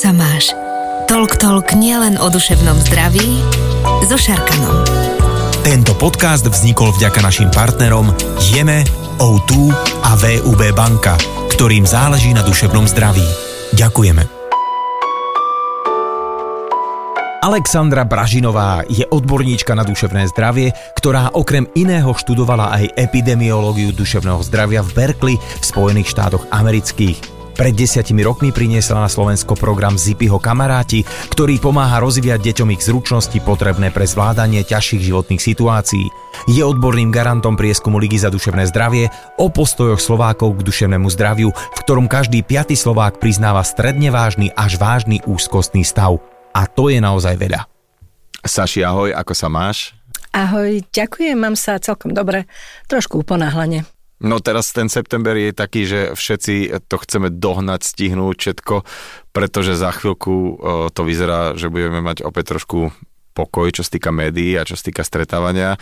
sa máš? Tolk Tolk nielen o duševnom zdraví so Šarkanom. Tento podcast vznikol vďaka našim partnerom Jeme, O2 a VUB banka, ktorým záleží na duševnom zdraví. Ďakujeme. Alexandra Bražinová je odborníčka na duševné zdravie, ktorá okrem iného študovala aj epidemiológiu duševného zdravia v Berkeley v Spojených štátoch amerických. Pred desiatimi rokmi priniesla na Slovensko program Zipiho kamaráti, ktorý pomáha rozvíjať deťom ich zručnosti potrebné pre zvládanie ťažších životných situácií. Je odborným garantom prieskumu Ligy za duševné zdravie o postojoch Slovákov k duševnému zdraviu, v ktorom každý piaty Slovák priznáva stredne vážny až vážny úzkostný stav. A to je naozaj veľa. Saši, ahoj, ako sa máš? Ahoj, ďakujem, mám sa celkom dobre, trošku uponáhlane. No teraz ten september je taký, že všetci to chceme dohnať, stihnúť všetko, pretože za chvíľku to vyzerá, že budeme mať opäť trošku pokoj, čo sa týka médií a čo sa týka stretávania.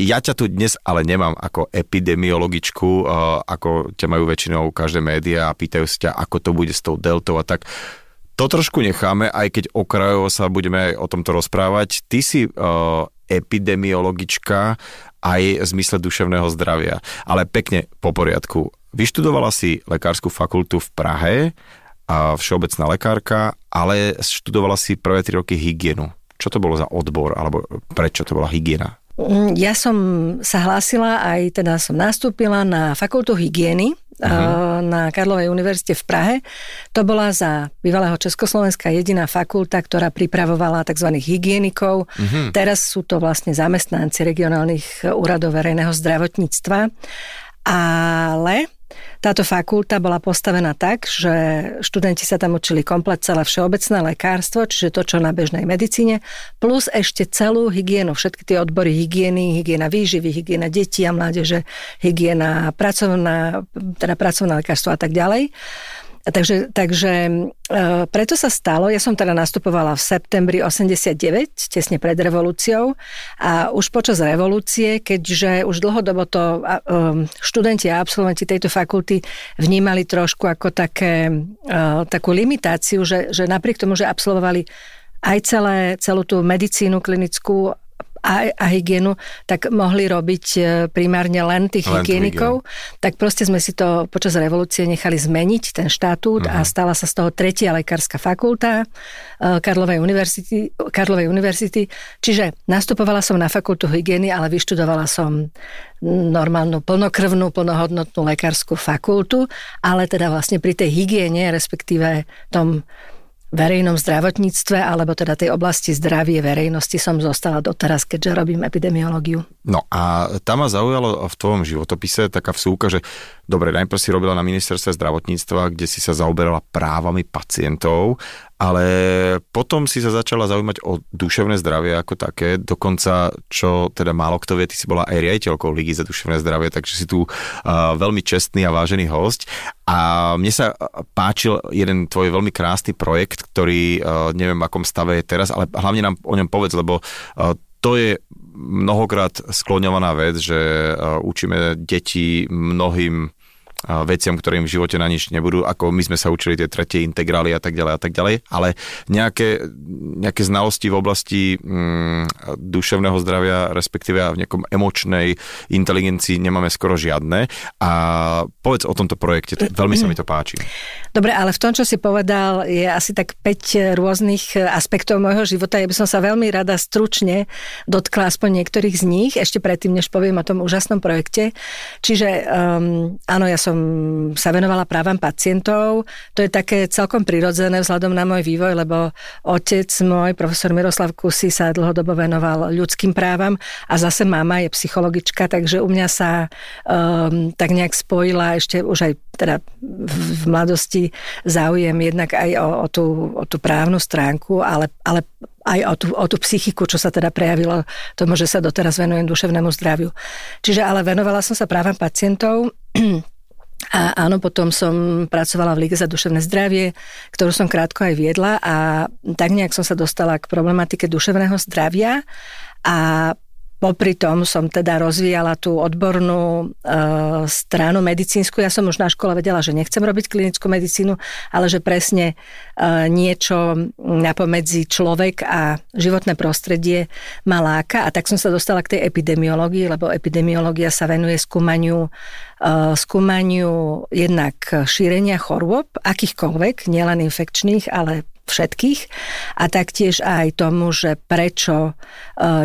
Ja ťa tu dnes ale nemám ako epidemiologičku, ako ťa majú väčšinou každé médiá a pýtajú sa ťa, ako to bude s tou deltou a tak. To trošku necháme, aj keď okrajovo sa budeme aj o tomto rozprávať. Ty si epidemiologička aj v zmysle duševného zdravia. Ale pekne po poriadku. Vyštudovala si lekárskú fakultu v Prahe, a všeobecná lekárka, ale študovala si prvé tri roky hygienu. Čo to bolo za odbor, alebo prečo to bola hygiena? Mm, ja som sa hlásila, aj teda som nastúpila na fakultu hygieny uh-huh. na Karlovej univerzite v Prahe. To bola za bývalého Československa jediná fakulta, ktorá pripravovala tzv. hygienikov. Uh-huh. Teraz sú to vlastne zamestnanci regionálnych úradov verejného zdravotníctva. Ale táto fakulta bola postavená tak, že študenti sa tam učili komplet celé všeobecné lekárstvo, čiže to, čo na bežnej medicíne, plus ešte celú hygienu, všetky tie odbory hygieny, hygiena výživy, hygiena detí a mládeže, hygiena pracovná, teda pracovné lekárstvo a tak ďalej. Takže, takže e, preto sa stalo, ja som teda nastupovala v septembri 89, tesne pred revolúciou a už počas revolúcie, keďže už dlhodobo to e, študenti a absolventi tejto fakulty vnímali trošku ako také, e, takú limitáciu, že, že napriek tomu, že absolvovali aj celé, celú tú medicínu klinickú a, a hygienu, tak mohli robiť e, primárne len tých len hygienikov. Tak proste sme si to počas revolúcie nechali zmeniť, ten štatút uh-huh. a mhm. stala sa z toho tretia lekárska fakulta e, Karlovej univerzity, Karlovej univerzity. Čiže nastupovala som na fakultu hygieny, ale vyštudovala som normálnu plnokrvnú, plnohodnotnú lekárskú fakultu, ale teda vlastne pri tej hygiene, respektíve tom verejnom zdravotníctve alebo teda tej oblasti zdravie verejnosti som zostala doteraz, keďže robím epidemiológiu. No a tam ma zaujalo v tvojom životopise taká vsúka, že dobre, najprv si robila na ministerstve zdravotníctva, kde si sa zaoberala právami pacientov ale potom si sa začala zaujímať o duševné zdravie ako také, dokonca, čo teda málo kto vie, ty si bola aj riaditeľkou Ligy za duševné zdravie, takže si tu uh, veľmi čestný a vážený host. A mne sa páčil jeden tvoj veľmi krásny projekt, ktorý uh, neviem, v akom stave je teraz, ale hlavne nám o ňom povedz, lebo uh, to je mnohokrát skloňovaná vec, že učíme deti mnohým veciam, ktoré im v živote na nič nebudú, ako my sme sa učili tie tretie integrály a tak ďalej a tak ďalej, ale nejaké, nejaké znalosti v oblasti mm, duševného zdravia, respektíve v nejakom emočnej inteligencii nemáme skoro žiadne. A povedz o tomto projekte, to, veľmi sa mi to páči. Dobre, ale v tom, čo si povedal, je asi tak 5 rôznych aspektov môjho života. Ja by som sa veľmi rada stručne dotkla aspoň niektorých z nich, ešte predtým, než poviem o tom úžasnom projekte. Čiže um, áno, ja som som sa venovala právam pacientov. To je také celkom prirodzené vzhľadom na môj vývoj, lebo otec môj, profesor Miroslav Kusy, sa dlhodobo venoval ľudským právam a zase mama je psychologička, takže u mňa sa um, tak nejak spojila ešte už aj teda v, mladosti záujem jednak aj o, o, tú, o tú právnu stránku, ale, ale aj o tú, o tú psychiku, čo sa teda prejavilo tomu, že sa doteraz venujem duševnému zdraviu. Čiže ale venovala som sa právam pacientov a áno, potom som pracovala v Lige za duševné zdravie, ktorú som krátko aj viedla a tak nejak som sa dostala k problematike duševného zdravia. A popri tom som teda rozvíjala tú odbornú e, stranu medicínsku. Ja som už na škole vedela, že nechcem robiť klinickú medicínu, ale že presne e, niečo napomedzi človek a životné prostredie ma láka. A tak som sa dostala k tej epidemiológii, lebo epidemiológia sa venuje skúmaniu, e, skúmaniu jednak šírenia chorôb, akýchkoľvek, nielen infekčných, ale všetkých a taktiež aj tomu, že prečo e,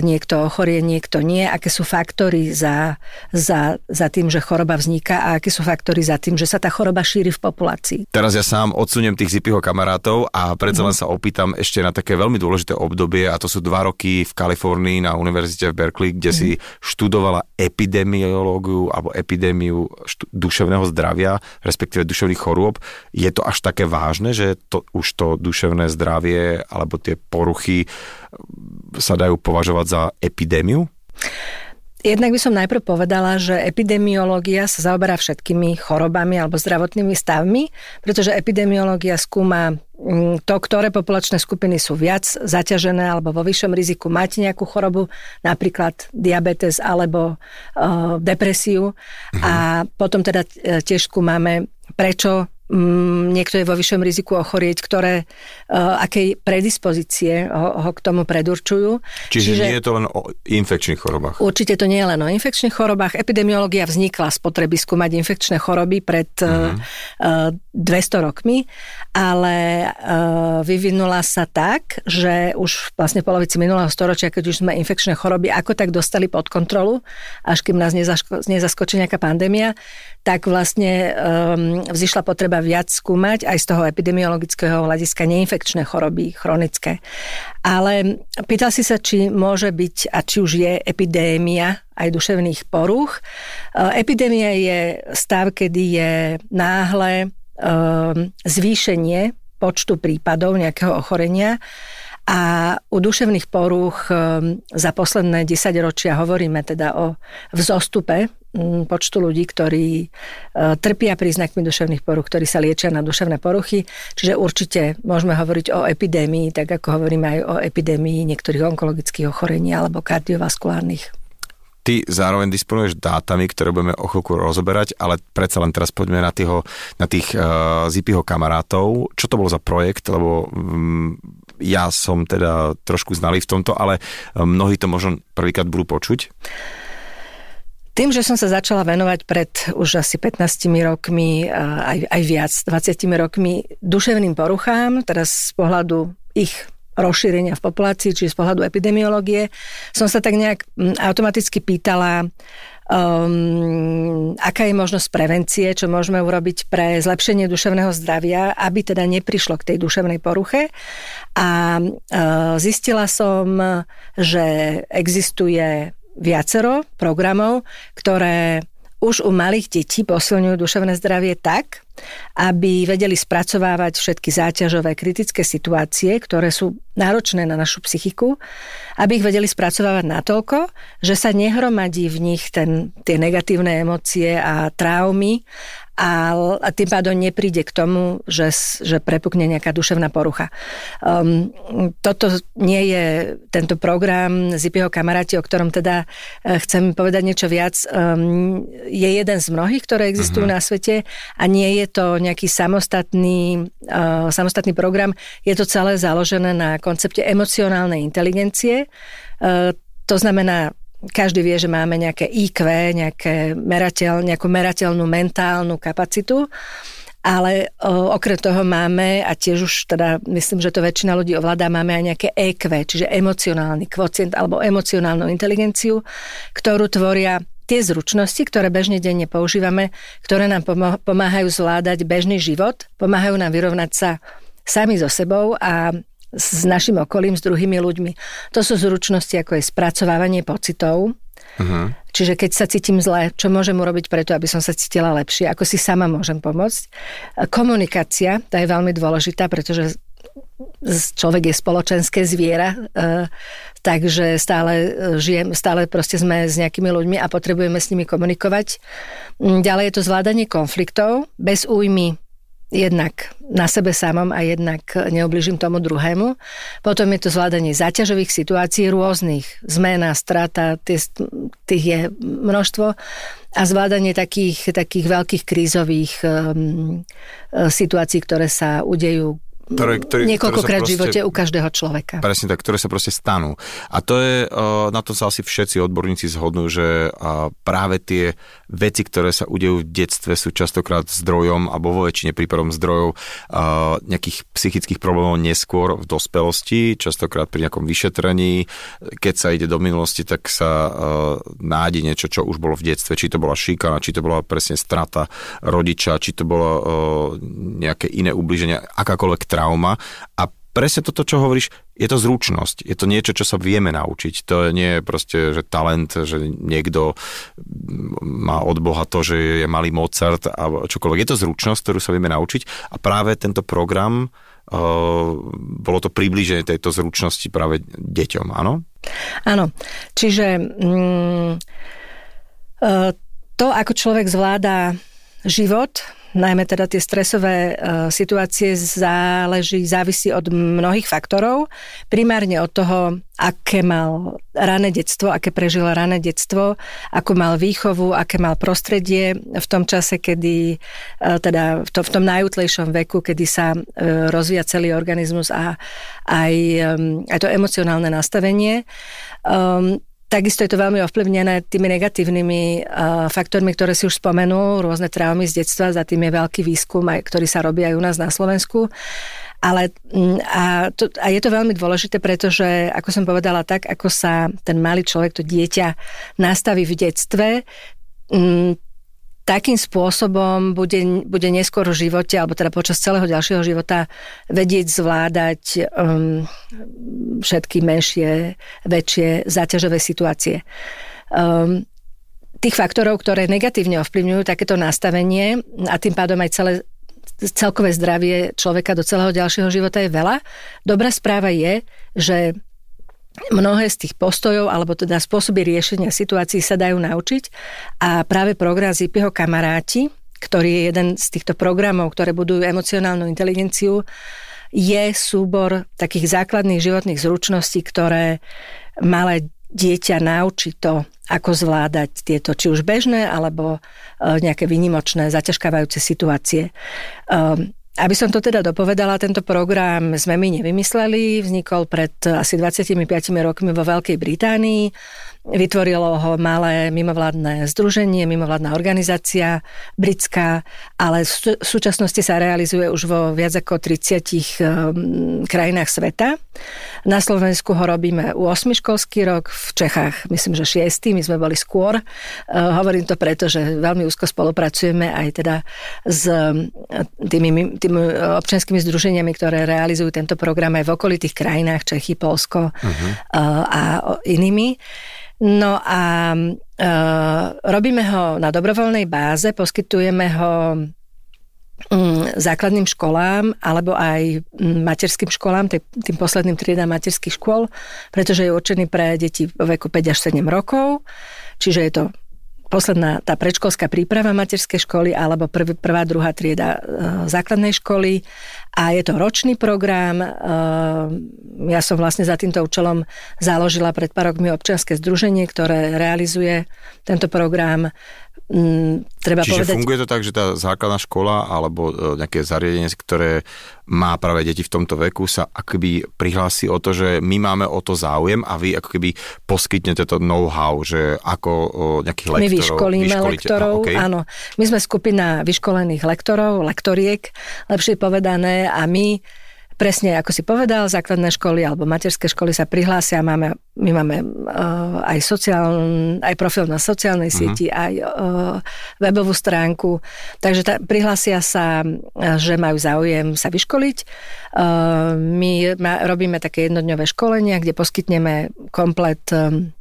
niekto ochorie, niekto nie, aké sú faktory za, za, za tým, že choroba vzniká a aké sú faktory za tým, že sa tá choroba šíri v populácii. Teraz ja sám odsuniem tých zipiho kamarátov a predsa len mhm. sa opýtam ešte na také veľmi dôležité obdobie a to sú dva roky v Kalifornii na univerzite v Berkeley, kde mm. si mhm. študovala epidemiológiu alebo epidémiu štú, duševného zdravia, respektíve duševných chorôb. Je to až také vážne, že to, už to duševné duševné zdravie alebo tie poruchy sa dajú považovať za epidémiu? Jednak by som najprv povedala, že epidemiológia sa zaoberá všetkými chorobami alebo zdravotnými stavmi, pretože epidemiológia skúma mm, to, ktoré populačné skupiny sú viac zaťažené alebo vo vyššom riziku mať nejakú chorobu, napríklad diabetes alebo uh, depresiu. Mhm. A potom teda e, tiež skúmame, prečo niekto je vo vyššom riziku ochorieť, ktoré, uh, akej predispozície ho, ho k tomu predurčujú. Čiže, Čiže nie je to len o infekčných chorobách? Určite to nie je len o infekčných chorobách. Epidemiológia vznikla z potreby skúmať infekčné choroby pred uh-huh. uh, 200 rokmi, ale vyvinula sa tak, že už vlastne v polovici minulého storočia, keď už sme infekčné choroby ako tak dostali pod kontrolu, až kým nás nezasko- nezaskočí nejaká pandémia, tak vlastne um, vzýšla potreba viac skúmať aj z toho epidemiologického hľadiska neinfekčné choroby, chronické. Ale pýtal si sa, či môže byť a či už je epidémia aj duševných poruch. Uh, epidémia je stav, kedy je náhle um, zvýšenie počtu prípadov nejakého ochorenia a u duševných porúch za posledné 10 ročia hovoríme teda o vzostupe počtu ľudí, ktorí e, trpia príznakmi duševných poruch, ktorí sa liečia na duševné poruchy. Čiže určite môžeme hovoriť o epidémii, tak ako hovoríme aj o epidémii niektorých onkologických ochorení alebo kardiovaskulárnych. Ty zároveň disponuješ dátami, ktoré budeme o chvíľku rozoberať, ale predsa len teraz poďme na, týho, na tých uh, Zipiho kamarátov. Čo to bolo za projekt, lebo um, ja som teda trošku znalý v tomto, ale mnohí to možno prvýkrát budú počuť. Tým, že som sa začala venovať pred už asi 15 rokmi, aj, aj viac, 20 rokmi, duševným poruchám, teraz z pohľadu ich rozšírenia v populácii, čiže z pohľadu epidemiológie, som sa tak nejak automaticky pýtala, um, aká je možnosť prevencie, čo môžeme urobiť pre zlepšenie duševného zdravia, aby teda neprišlo k tej duševnej poruche. A uh, zistila som, že existuje viacero programov, ktoré už u malých detí posilňujú duševné zdravie tak, aby vedeli spracovávať všetky záťažové kritické situácie, ktoré sú náročné na našu psychiku, aby ich vedeli spracovávať natoľko, že sa nehromadí v nich ten, tie negatívne emócie a traumy a, a tým pádom nepríde k tomu, že, že prepukne nejaká duševná porucha. Um, toto nie je tento program Zipiho kamaráti, o ktorom teda uh, chcem povedať niečo viac. Um, je jeden z mnohých, ktoré existujú uh-huh. na svete a nie je to nejaký samostatný, uh, samostatný program. Je to celé založené na koncepte emocionálnej inteligencie. Uh, to znamená každý vie, že máme nejaké IQ, nejaké merateľ, nejakú merateľnú mentálnu kapacitu, ale o, okrem toho máme, a tiež už teda myslím, že to väčšina ľudí ovládá, máme aj nejaké EQ, čiže emocionálny kvocient alebo emocionálnu inteligenciu, ktorú tvoria tie zručnosti, ktoré bežne denne používame, ktoré nám pomáhajú zvládať bežný život, pomáhajú nám vyrovnať sa sami so sebou a s našim okolím, s druhými ľuďmi. To sú zručnosti, ako je spracovávanie pocitov, Uh-huh. Čiže keď sa cítim zle, čo môžem urobiť preto, aby som sa cítila lepšie, ako si sama môžem pomôcť. Komunikácia, tá je veľmi dôležitá, pretože človek je spoločenské zviera, e, takže stále e, žijem, stále proste sme s nejakými ľuďmi a potrebujeme s nimi komunikovať. Mm, ďalej je to zvládanie konfliktov bez újmy jednak na sebe samom a jednak neobližím tomu druhému. Potom je to zvládanie záťažových situácií rôznych, zmena, strata, tých je množstvo a zvládanie takých, takých veľkých krízových um, situácií, ktoré sa udejú ktoré, ktoré, niekoľkokrát v živote u každého človeka. Presne tak, ktoré sa proste stanú. A to je, na to sa asi všetci odborníci zhodnú, že práve tie veci, ktoré sa udejú v detstve, sú častokrát zdrojom, alebo vo väčšine prípadom zdrojov nejakých psychických problémov neskôr v dospelosti, častokrát pri nejakom vyšetrení. Keď sa ide do minulosti, tak sa nájde niečo, čo už bolo v detstve. Či to bola šikana, či to bola presne strata rodiča, či to bolo nejaké iné ubliženie, akákoľvek trauma a presne toto, čo hovoríš, je to zručnosť. Je to niečo, čo sa vieme naučiť. To nie je proste, že talent, že niekto má od Boha to, že je malý Mozart a čokoľvek. Je to zručnosť, ktorú sa vieme naučiť a práve tento program uh, bolo to priblíženie tejto zručnosti práve deťom, áno? Áno. Čiže mm, uh, to, ako človek zvláda život, najmä teda tie stresové uh, situácie záleží, závisí od mnohých faktorov. Primárne od toho, aké mal rané detstvo, aké prežil rané detstvo, ako mal výchovu, aké mal prostredie v tom čase, kedy, uh, teda v, to, v tom najútlejšom veku, kedy sa uh, rozvíja celý organizmus a aj, aj to emocionálne nastavenie. Um, Takisto je to veľmi ovplyvnené tými negatívnymi uh, faktormi, ktoré si už spomenul, rôzne traumy z detstva, za tým je veľký výskum, aj, ktorý sa robí aj u nás na Slovensku. Ale mm, a, to, a je to veľmi dôležité, pretože, ako som povedala, tak ako sa ten malý človek, to dieťa nastaví v detstve, m, mm, takým spôsobom bude, bude neskôr v živote, alebo teda počas celého ďalšieho života vedieť zvládať um, všetky menšie, väčšie záťažové situácie. Um, tých faktorov, ktoré negatívne ovplyvňujú takéto nastavenie a tým pádom aj celé celkové zdravie človeka do celého ďalšieho života je veľa. Dobrá správa je, že mnohé z tých postojov alebo teda spôsoby riešenia situácií sa dajú naučiť a práve program ZIPiho kamaráti, ktorý je jeden z týchto programov, ktoré budujú emocionálnu inteligenciu, je súbor takých základných životných zručností, ktoré malé dieťa naučí to, ako zvládať tieto či už bežné alebo e, nejaké vynimočné, zaťažkávajúce situácie. Ehm, aby som to teda dopovedala, tento program sme my nevymysleli, vznikol pred asi 25 rokmi vo Veľkej Británii. Vytvorilo ho malé mimovládne združenie, mimovládna organizácia britská, ale v súčasnosti sa realizuje už vo viac ako 30 um, krajinách sveta. Na Slovensku ho robíme u 8 školský rok, v Čechách myslím, že 6, my sme boli skôr. Uh, hovorím to preto, že veľmi úzko spolupracujeme aj teda s tými, tými občanskými združeniami, ktoré realizujú tento program aj v okolitých krajinách, Čechy, Polsko uh-huh. a inými. No a uh, robíme ho na dobrovoľnej báze, poskytujeme ho um, základným školám alebo aj um, materským školám, tým posledným triedám materských škôl, pretože je určený pre deti vo veku 5 až 7 rokov, čiže je to posledná tá predškolská príprava materskej školy alebo prv, prvá, druhá trieda e, základnej školy a je to ročný program. E, ja som vlastne za týmto účelom založila pred pár rokmi občianske združenie, ktoré realizuje tento program Mm, treba Čiže povedať... funguje to tak, že tá základná škola alebo e, nejaké zariadenie, ktoré má práve deti v tomto veku, sa akoby prihlási o to, že my máme o to záujem a vy ako keby poskytnete to know-how, že ako nejakých lektorov... My vyškolíme lektorov, okay. áno. My sme skupina vyškolených lektorov, lektoriek, lepšie povedané, a my presne ako si povedal, základné školy alebo materské školy sa prihlásia, máme, my máme uh, aj, sociál, aj profil na sociálnej uh-huh. sieti, aj uh, webovú stránku, takže tá, prihlásia sa, že majú záujem sa vyškoliť. Uh, my ma, robíme také jednodňové školenia, kde poskytneme komplet um,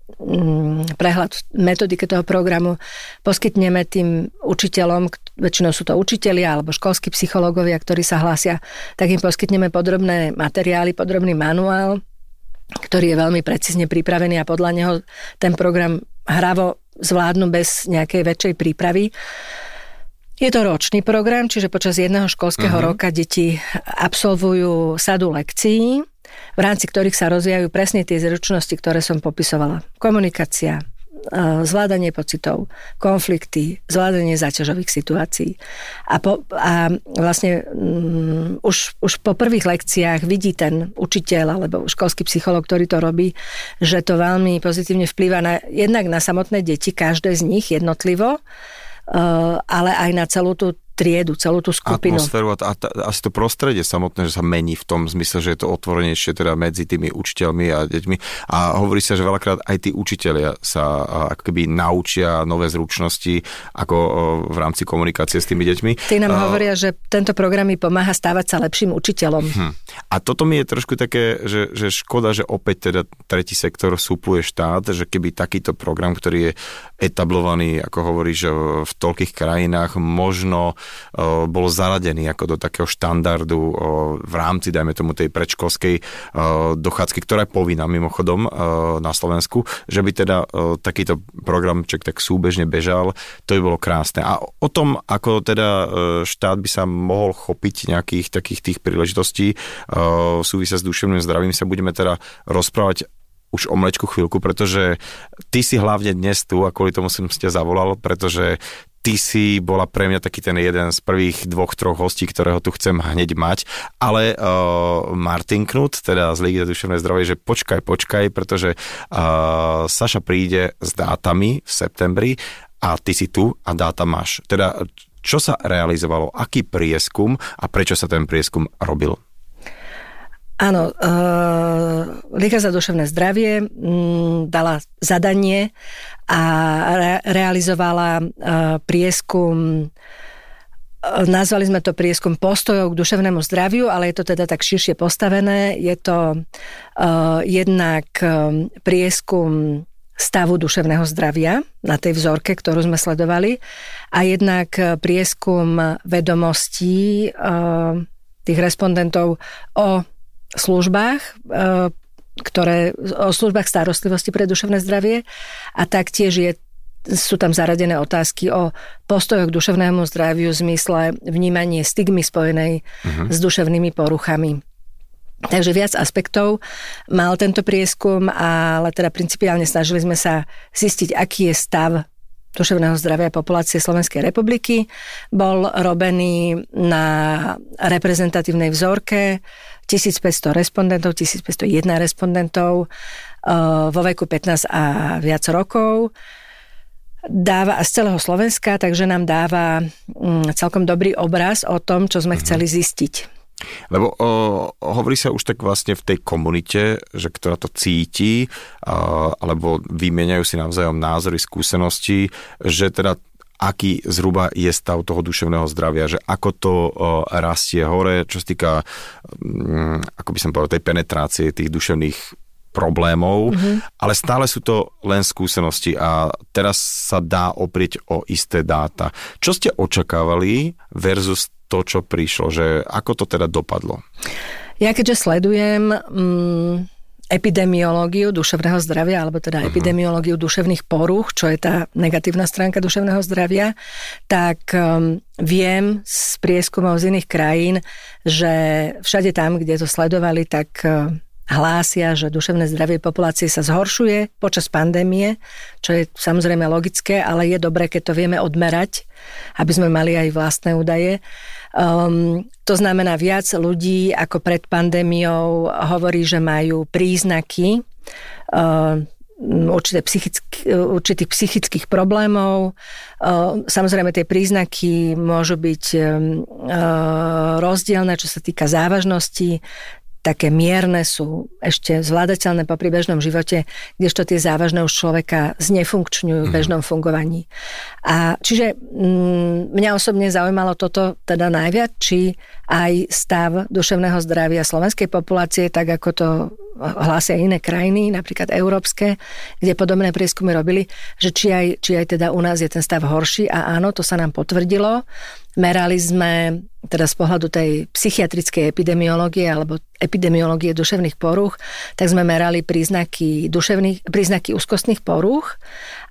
prehľad metodiky toho programu poskytneme tým učiteľom, väčšinou sú to učitelia alebo školskí psychológovia, ktorí sa hlásia, tak im poskytneme podrobné materiály, podrobný manuál, ktorý je veľmi precízne pripravený a podľa neho ten program hravo zvládnu bez nejakej väčšej prípravy. Je to ročný program, čiže počas jedného školského uh-huh. roka deti absolvujú sadu lekcií, v rámci ktorých sa rozvíjajú presne tie zručnosti, ktoré som popisovala. Komunikácia, zvládanie pocitov, konflikty, zvládanie záťažových situácií. A, po, a vlastne um, už, už po prvých lekciách vidí ten učiteľ alebo školský psycholog, ktorý to robí, že to veľmi pozitívne vplýva na, jednak na samotné deti, každé z nich jednotlivo, Eh, ale aj na celú tú triedu, celú tú skupinu. Atmosféru a, a, a asi to prostredie samotné, že sa mení v tom zmysle, že je to otvorenejšie teda medzi tými učiteľmi a deťmi. A hovorí sa, že veľakrát aj tí učiteľia sa ako keby naučia nové zručnosti ako v rámci komunikácie s tými deťmi. Tí nám uh, hovoria, že tento program mi pomáha stávať sa lepším učiteľom. Hm. A toto mi je trošku také, že, že škoda, že opäť teda tretí sektor súpluje štát, že keby takýto program, ktorý je etablovaný, ako hovoríš, v toľkých krajinách, možno bol zaradený ako do takého štandardu v rámci, dajme tomu, tej predškolskej dochádzky, ktorá je povinná mimochodom na Slovensku, že by teda takýto programček tak súbežne bežal, to by bolo krásne. A o tom, ako teda štát by sa mohol chopiť nejakých takých tých príležitostí súvisia s duševným zdravím, sa budeme teda rozprávať už o mlečku chvíľku, pretože ty si hlavne dnes tu a kvôli tomu som ste zavolal, pretože ty si bola pre mňa taký ten jeden z prvých dvoch, troch hostí, ktorého tu chcem hneď mať, ale uh, Martin Knut, teda z Ligy za duševné zdravie, že počkaj, počkaj, pretože uh, Saša príde s dátami v septembri a ty si tu a dáta máš. Teda čo sa realizovalo, aký prieskum a prečo sa ten prieskum robil? Áno, uh, Liga za duševné zdravie um, dala zadanie a re- realizovala uh, prieskum uh, Nazvali sme to prieskum postojov k duševnému zdraviu, ale je to teda tak širšie postavené. Je to uh, jednak um, prieskum stavu duševného zdravia na tej vzorke, ktorú sme sledovali a jednak prieskum vedomostí uh, tých respondentov o službách, e, ktoré, o službách starostlivosti pre duševné zdravie a taktiež je sú tam zaradené otázky o postojoch k duševnému zdraviu v zmysle vnímanie stigmy spojenej uh-huh. s duševnými poruchami. Takže viac aspektov mal tento prieskum, ale teda principiálne snažili sme sa zistiť, aký je stav duševného zdravia populácie Slovenskej republiky. Bol robený na reprezentatívnej vzorke 1500 respondentov, 1501 respondentov uh, vo veku 15 a viac rokov dáva z celého Slovenska, takže nám dáva um, celkom dobrý obraz o tom, čo sme mm-hmm. chceli zistiť. Lebo o, hovorí sa už tak vlastne v tej komunite, že ktorá to cíti, a, alebo vymieňajú si navzájom názory, skúsenosti, že teda aký zhruba je stav toho duševného zdravia, že ako to rastie hore, čo sa týka, mm, ako by som povedal, tej penetrácie tých duševných problémov, mm-hmm. ale stále sú to len skúsenosti a teraz sa dá oprieť o isté dáta. Čo ste očakávali versus to, čo prišlo, že ako to teda dopadlo? Ja keďže sledujem mm, epidemiológiu duševného zdravia, alebo teda uh-huh. epidemiológiu duševných poruch, čo je tá negatívna stránka duševného zdravia, tak um, viem z prieskumov z iných krajín, že všade tam, kde to sledovali, tak uh, hlásia, že duševné zdravie populácie sa zhoršuje počas pandémie, čo je samozrejme logické, ale je dobré, keď to vieme odmerať, aby sme mali aj vlastné údaje. Um, to znamená, viac ľudí ako pred pandémiou hovorí, že majú príznaky uh, určité psychické, určitých psychických problémov. Uh, samozrejme, tie príznaky môžu byť um, uh, rozdielne, čo sa týka závažnosti také mierne sú ešte zvládateľné po bežnom živote, kdežto tie závažné už človeka znefunkčňujú v mhm. bežnom fungovaní. A čiže mm, mňa osobne zaujímalo toto teda najviac, či aj stav duševného zdravia slovenskej populácie, tak ako to hlásia iné krajiny, napríklad európske, kde podobné prieskumy robili, že či aj, či aj teda u nás je ten stav horší a áno, to sa nám potvrdilo. Merali sme teda z pohľadu tej psychiatrickej epidemiológie alebo epidemiológie duševných poruch, tak sme merali príznaky, duševných, príznaky úzkostných poruch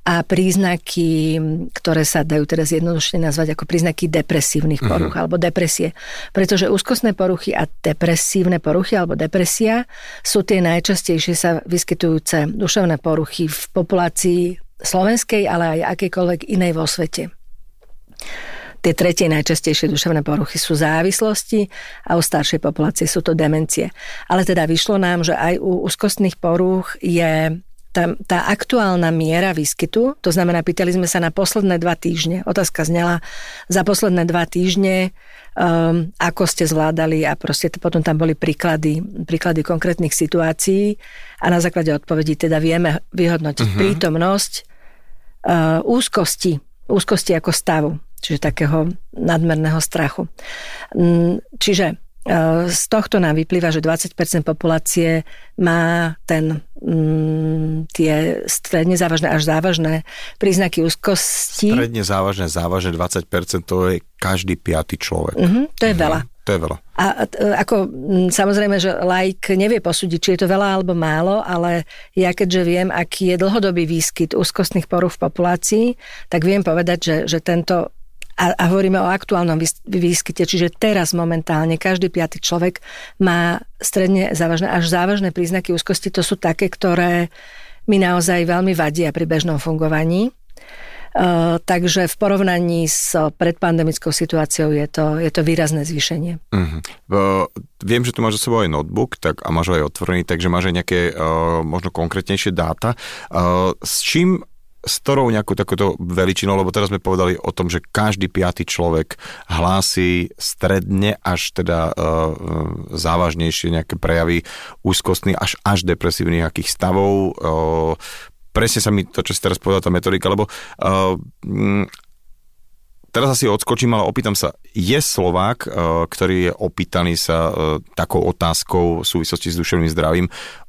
a príznaky, ktoré sa dajú teraz jednoduchšie nazvať ako príznaky depresívnych mhm. poruch uh-huh. alebo depresie. Pretože úzkostné poruchy a depresívne poruchy alebo depresia sú tie najčastejšie sa vyskytujúce duševné poruchy v populácii slovenskej, ale aj akejkoľvek inej vo svete. Tie tretie najčastejšie duševné poruchy sú závislosti a u staršej populácie sú to demencie. Ale teda vyšlo nám, že aj u úzkostných poruch je tá, tá aktuálna miera výskytu, to znamená, pýtali sme sa na posledné dva týždne. Otázka znela za posledné dva týždne, um, ako ste zvládali a proste potom tam boli príklady, príklady konkrétnych situácií a na základe odpovedí teda vieme vyhodnotiť uh-huh. prítomnosť uh, úzkosti, úzkosti ako stavu, čiže takého nadmerného strachu. Mm, čiže z tohto nám vyplýva, že 20% populácie má ten, mm, tie stredne závažné až závažné príznaky úzkosti. Stredne závažné, závažné 20% to je každý piatý človek. Mm-hmm, to je mm-hmm. veľa. To je veľa. A ako samozrejme, že like nevie posúdiť, či je to veľa alebo málo, ale ja keďže viem, aký je dlhodobý výskyt úzkostných porúch v populácii, tak viem povedať, že, že tento a, a hovoríme o aktuálnom výskyte, čiže teraz momentálne každý piatý človek má stredne závažné až závažné príznaky úzkosti. To sú také, ktoré mi naozaj veľmi vadia pri bežnom fungovaní. Uh, takže v porovnaní s predpandemickou situáciou je to, je to výrazné zvýšenie. Uh-huh. Uh, viem, že tu máš za sebou aj notebook tak, a máš ho aj otvorený, takže máš aj nejaké uh, možno konkrétnejšie dáta. Uh, s čím s ktorou nejakú takúto veličinou, lebo teraz sme povedali o tom, že každý piatý človek hlási stredne až teda uh, závažnejšie nejaké prejavy úzkostných až až depresívnych akých stavov. Uh, presne sa mi to, čo si teraz povedal, tá metodika, lebo uh, teraz asi odskočím, ale opýtam sa, je Slovák, eh, ktorý je opýtaný sa eh, takou otázkou v súvislosti s duševným zdravím,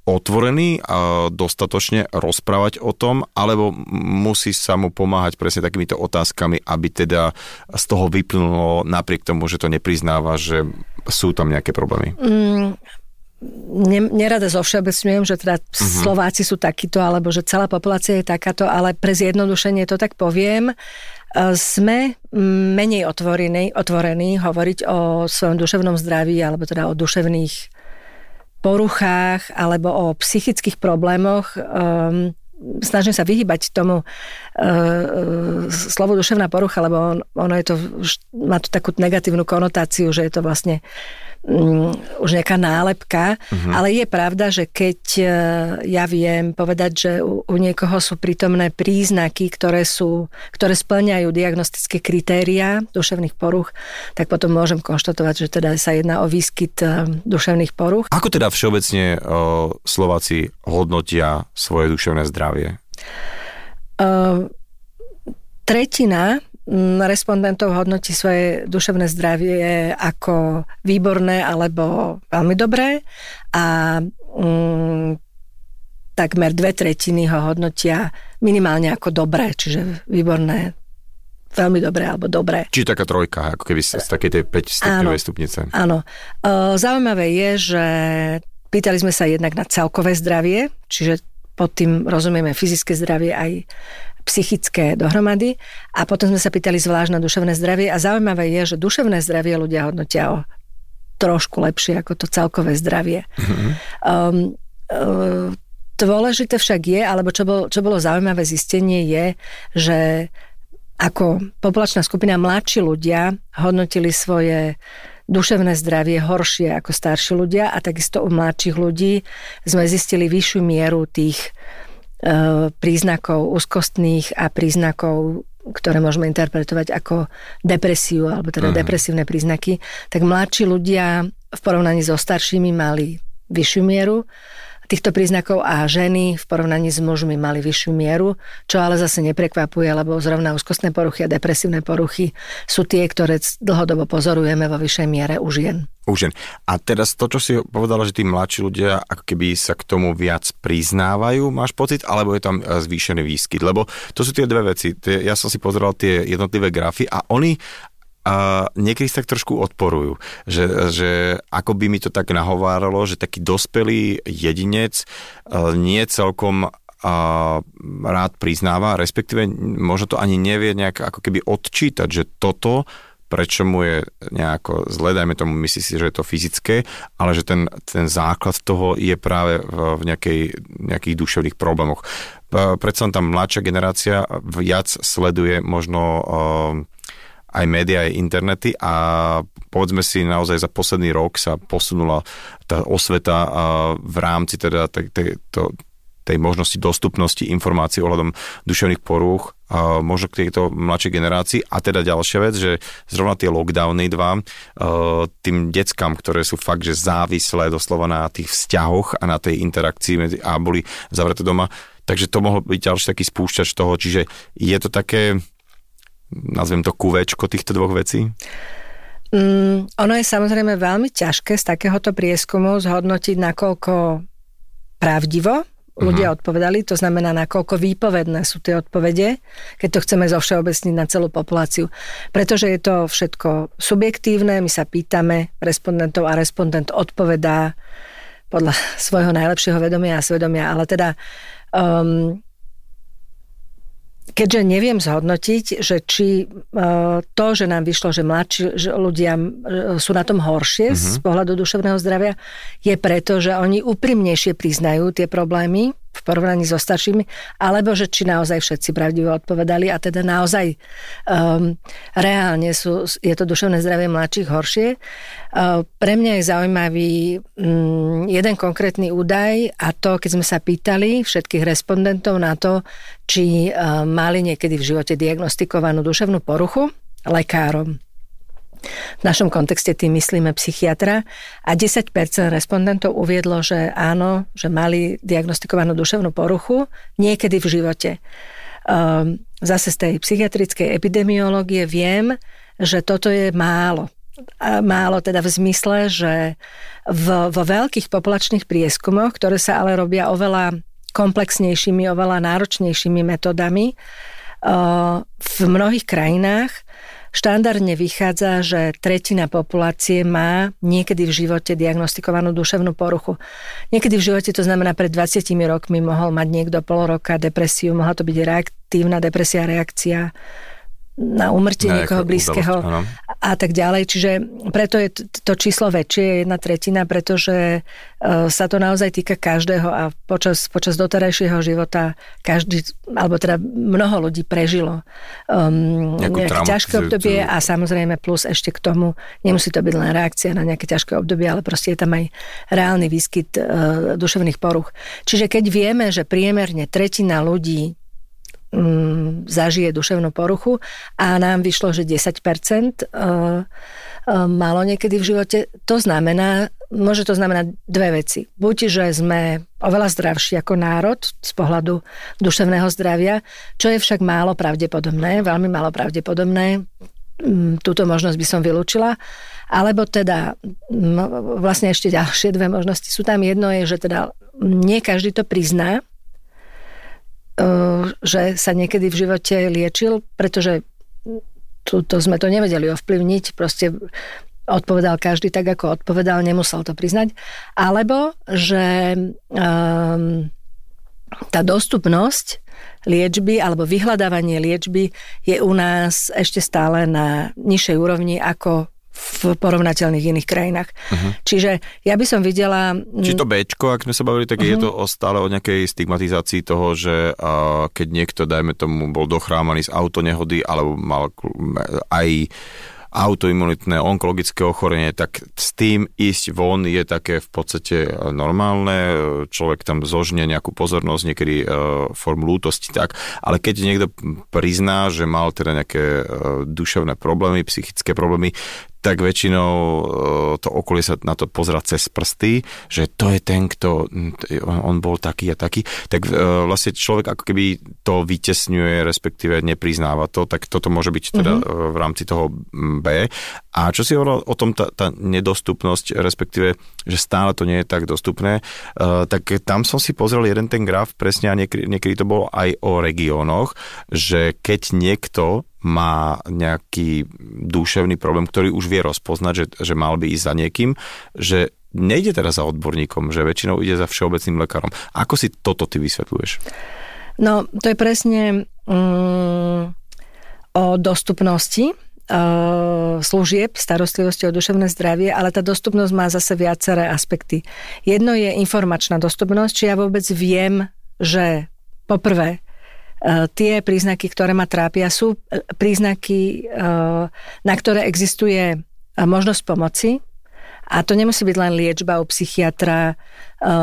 otvorený a dostatočne rozprávať o tom, alebo musí sa mu pomáhať presne takýmito otázkami, aby teda z toho vyplynulo napriek tomu, že to nepriznáva, že sú tam nejaké problémy? Mm, ne, nerada zovšeobecňujem, že teda uh-huh. Slováci sú takíto, alebo že celá populácia je takáto, ale pre zjednodušenie to tak poviem. E, sme menej otvorení, otvorení hovoriť o svojom duševnom zdraví alebo teda o duševných poruchách alebo o psychických problémoch. Um, snažím sa vyhybať tomu uh, slovu duševná porucha, lebo on, ono je to, má to takú negatívnu konotáciu, že je to vlastne uh, um, už nejaká nálepka, uh-huh. ale je pravda, že keď uh, ja viem povedať, že u, u niekoho sú prítomné príznaky, ktoré, sú, ktoré splňajú diagnostické kritéria duševných poruch, tak potom môžem konštatovať, že teda sa jedná o výskyt uh, duševných poruch. Ako teda všeobecne uh, Slováci hodnotia svoje duševné zdravie? Uh, tretina respondentov hodnotí svoje duševné zdravie ako výborné alebo veľmi dobré a mm, takmer dve tretiny ho hodnotia minimálne ako dobré, čiže výborné, veľmi dobré alebo dobré. Čiže taká trojka, ako keby z takej tej 5 stupňovej stupnice. Áno. Zaujímavé je, že pýtali sme sa jednak na celkové zdravie, čiže pod tým rozumieme fyzické zdravie aj psychické dohromady a potom sme sa pýtali zvlášť na duševné zdravie a zaujímavé je, že duševné zdravie ľudia hodnotia o trošku lepšie ako to celkové zdravie. Mm-hmm. Um, um, dôležité však je, alebo čo, bol, čo bolo zaujímavé zistenie je, že ako populačná skupina mladší ľudia hodnotili svoje duševné zdravie horšie ako starší ľudia a takisto u mladších ľudí sme zistili vyššiu mieru tých E, príznakov úzkostných a príznakov ktoré môžeme interpretovať ako depresiu, alebo teda uh-huh. depresívne príznaky, tak mladší ľudia v porovnaní so staršími mali vyššiu mieru týchto príznakov a ženy v porovnaní s mužmi mali vyššiu mieru, čo ale zase neprekvapuje, lebo zrovna úzkostné poruchy a depresívne poruchy sú tie, ktoré dlhodobo pozorujeme vo vyššej miere u žien. U žien. A teraz to, čo si povedala, že tí mladší ľudia ako keby sa k tomu viac priznávajú, máš pocit, alebo je tam e, zvýšený výskyt? Lebo to sú tie dve veci. Ja som si pozeral tie jednotlivé grafy a oni a niekedy sa tak trošku odporujú, že, že ako by mi to tak nahováralo, že taký dospelý jedinec e, nie celkom rád priznáva, respektíve možno to ani nevie nejak ako keby odčítať, že toto prečo mu je nejako zle, dajme tomu, myslí si, že je to fyzické, ale že ten, ten základ toho je práve v, nejakej, nejakých duševných problémoch. Predsa tam mladšia generácia viac sleduje možno uh, aj médiá, aj internety a povedzme si naozaj za posledný rok sa posunula tá osveta v rámci teda tej, to, tej možnosti dostupnosti informácií ohľadom duševných porúch, možno k tejto mladšej generácii. A teda ďalšia vec, že zrovna tie lockdowny dva, tým deckám, ktoré sú fakt, že závislé doslova na tých vzťahoch a na tej interakcii medzi, a boli zavreté doma, takže to mohol byť ďalší taký spúšťač toho, čiže je to také, nazvem to kuvečko týchto dvoch vecí? Mm, ono je samozrejme veľmi ťažké z takéhoto prieskumu zhodnotiť, nakoľko pravdivo ľudia uh-huh. odpovedali, to znamená, nakoľko výpovedné sú tie odpovede, keď to chceme zovšeobecniť na celú populáciu. Pretože je to všetko subjektívne, my sa pýtame respondentov a respondent odpovedá podľa svojho najlepšieho vedomia a svedomia, ale teda um, keďže neviem zhodnotiť, že či uh, to, že nám vyšlo, že mladší že ľudia uh, sú na tom horšie uh-huh. z mhm. pohľadu duševného zdravia, je preto, že oni úprimnejšie priznajú tie problémy v porovnaní so staršími, alebo že či naozaj všetci pravdivo odpovedali a teda naozaj um, reálne sú, je to duševné zdravie mladších horšie. Uh, pre mňa je zaujímavý um, jeden konkrétny údaj a to, keď sme sa pýtali všetkých respondentov na to, či uh, mali niekedy v živote diagnostikovanú duševnú poruchu lekárom. V našom kontexte tým myslíme psychiatra a 10% respondentov uviedlo, že áno, že mali diagnostikovanú duševnú poruchu niekedy v živote. Ehm, zase z tej psychiatrickej epidemiológie viem, že toto je málo. Málo teda v zmysle, že v, vo veľkých populačných prieskumoch, ktoré sa ale robia oveľa komplexnejšími, oveľa náročnejšími metodami, ehm, v mnohých krajinách Štandardne vychádza, že tretina populácie má niekedy v živote diagnostikovanú duševnú poruchu. Niekedy v živote, to znamená pred 20 rokmi, mohol mať niekto pol roka depresiu, mohla to byť reaktívna depresia, reakcia na umrtie niekoho blízkeho a tak ďalej. Čiže preto je to číslo väčšie, jedna tretina, pretože e, sa to naozaj týka každého a počas, počas doterajšieho života každý, alebo teda mnoho ľudí prežilo um, nejaké ťažké obdobie a samozrejme plus ešte k tomu, nemusí to byť len reakcia na nejaké ťažké obdobie, ale proste je tam aj reálny výskyt uh, duševných poruch. Čiže keď vieme, že priemerne tretina ľudí um, zažije duševnú poruchu a nám vyšlo, že 10% uh, uh, malo niekedy v živote. To znamená, môže to znamenať dve veci. Buď, že sme oveľa zdravší ako národ z pohľadu duševného zdravia, čo je však málo pravdepodobné, veľmi málo pravdepodobné. Um, túto možnosť by som vylúčila. Alebo teda vlastne ešte ďalšie dve možnosti sú tam. Jedno je, že teda nie každý to prizná, že sa niekedy v živote liečil, pretože to, to sme to nevedeli ovplyvniť, proste odpovedal každý tak, ako odpovedal, nemusel to priznať. Alebo, že um, tá dostupnosť liečby alebo vyhľadávanie liečby je u nás ešte stále na nižšej úrovni ako v porovnateľných iných krajinách. Uh-huh. Čiže ja by som videla... Či to Bčko, ak sme sa bavili, tak uh-huh. je mhm. to stále o nejakej stigmatizácii toho, že uh, keď niekto, dajme tomu, bol dochrámaný z autonehody, alebo mal aj autoimunitné onkologické ochorenie, tak s tým ísť von je také v podstate normálne, človek tam zožne nejakú pozornosť, niekedy e, formu lútosti, tak, ale keď niekto prizná, že mal teda nejaké e, duševné problémy, psychické problémy, tak väčšinou e, to okolie sa na to pozera cez prsty, že to je ten, kto, on bol taký a taký, tak e, vlastne človek ako keby to vytesňuje, respektíve nepriznáva to, tak toto môže byť teda mm-hmm. v rámci toho B. A čo si hovoril o tom, tá, tá nedostupnosť, respektíve, že stále to nie je tak dostupné, tak tam som si pozrel jeden ten graf presne a niekedy, niekedy to bolo aj o regiónoch, že keď niekto má nejaký duševný problém, ktorý už vie rozpoznať, že, že mal by ísť za niekým, že nejde teraz za odborníkom, že väčšinou ide za všeobecným lekárom. Ako si toto ty vysvetľuješ? No, to je presne um, o dostupnosti služieb starostlivosti o duševné zdravie, ale tá dostupnosť má zase viaceré aspekty. Jedno je informačná dostupnosť, či ja vôbec viem, že poprvé uh, tie príznaky, ktoré ma trápia, sú uh, príznaky, na ktoré existuje možnosť pomoci, a to nemusí byť len liečba u psychiatra,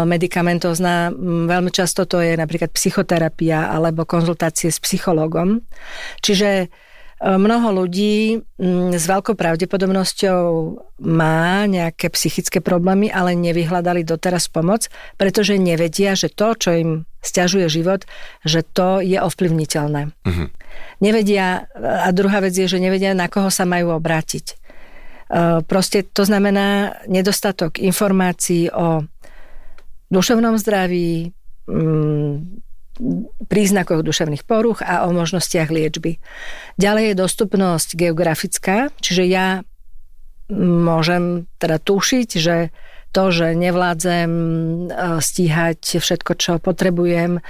medicamentózna. Veľmi často to je napríklad psychoterapia alebo konzultácie s psychológom. Čiže Mnoho ľudí mm, s veľkou pravdepodobnosťou má nejaké psychické problémy, ale nevyhľadali doteraz pomoc, pretože nevedia, že to, čo im stiažuje život, že to je ovplyvniteľné. Uh-huh. Nevedia, a druhá vec je, že nevedia, na koho sa majú obrátiť. E, proste to znamená nedostatok informácií o duševnom zdraví, mm, príznakoch duševných poruch a o možnostiach liečby. Ďalej je dostupnosť geografická, čiže ja môžem teda tušiť, že to, že nevládzem e, stíhať všetko, čo potrebujem, e,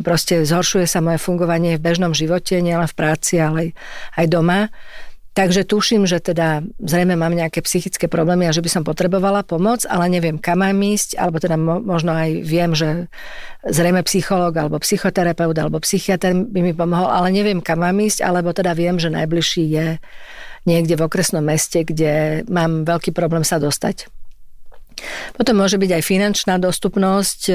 proste zhoršuje sa moje fungovanie v bežnom živote, nielen v práci, ale aj doma Takže tuším, že teda zrejme mám nejaké psychické problémy a že by som potrebovala pomoc, ale neviem, kam mám ísť, alebo teda možno aj viem, že zrejme psychológ alebo psychoterapeut alebo psychiatr by mi pomohol, ale neviem, kam mám ísť, alebo teda viem, že najbližší je niekde v okresnom meste, kde mám veľký problém sa dostať. Potom môže byť aj finančná dostupnosť. E,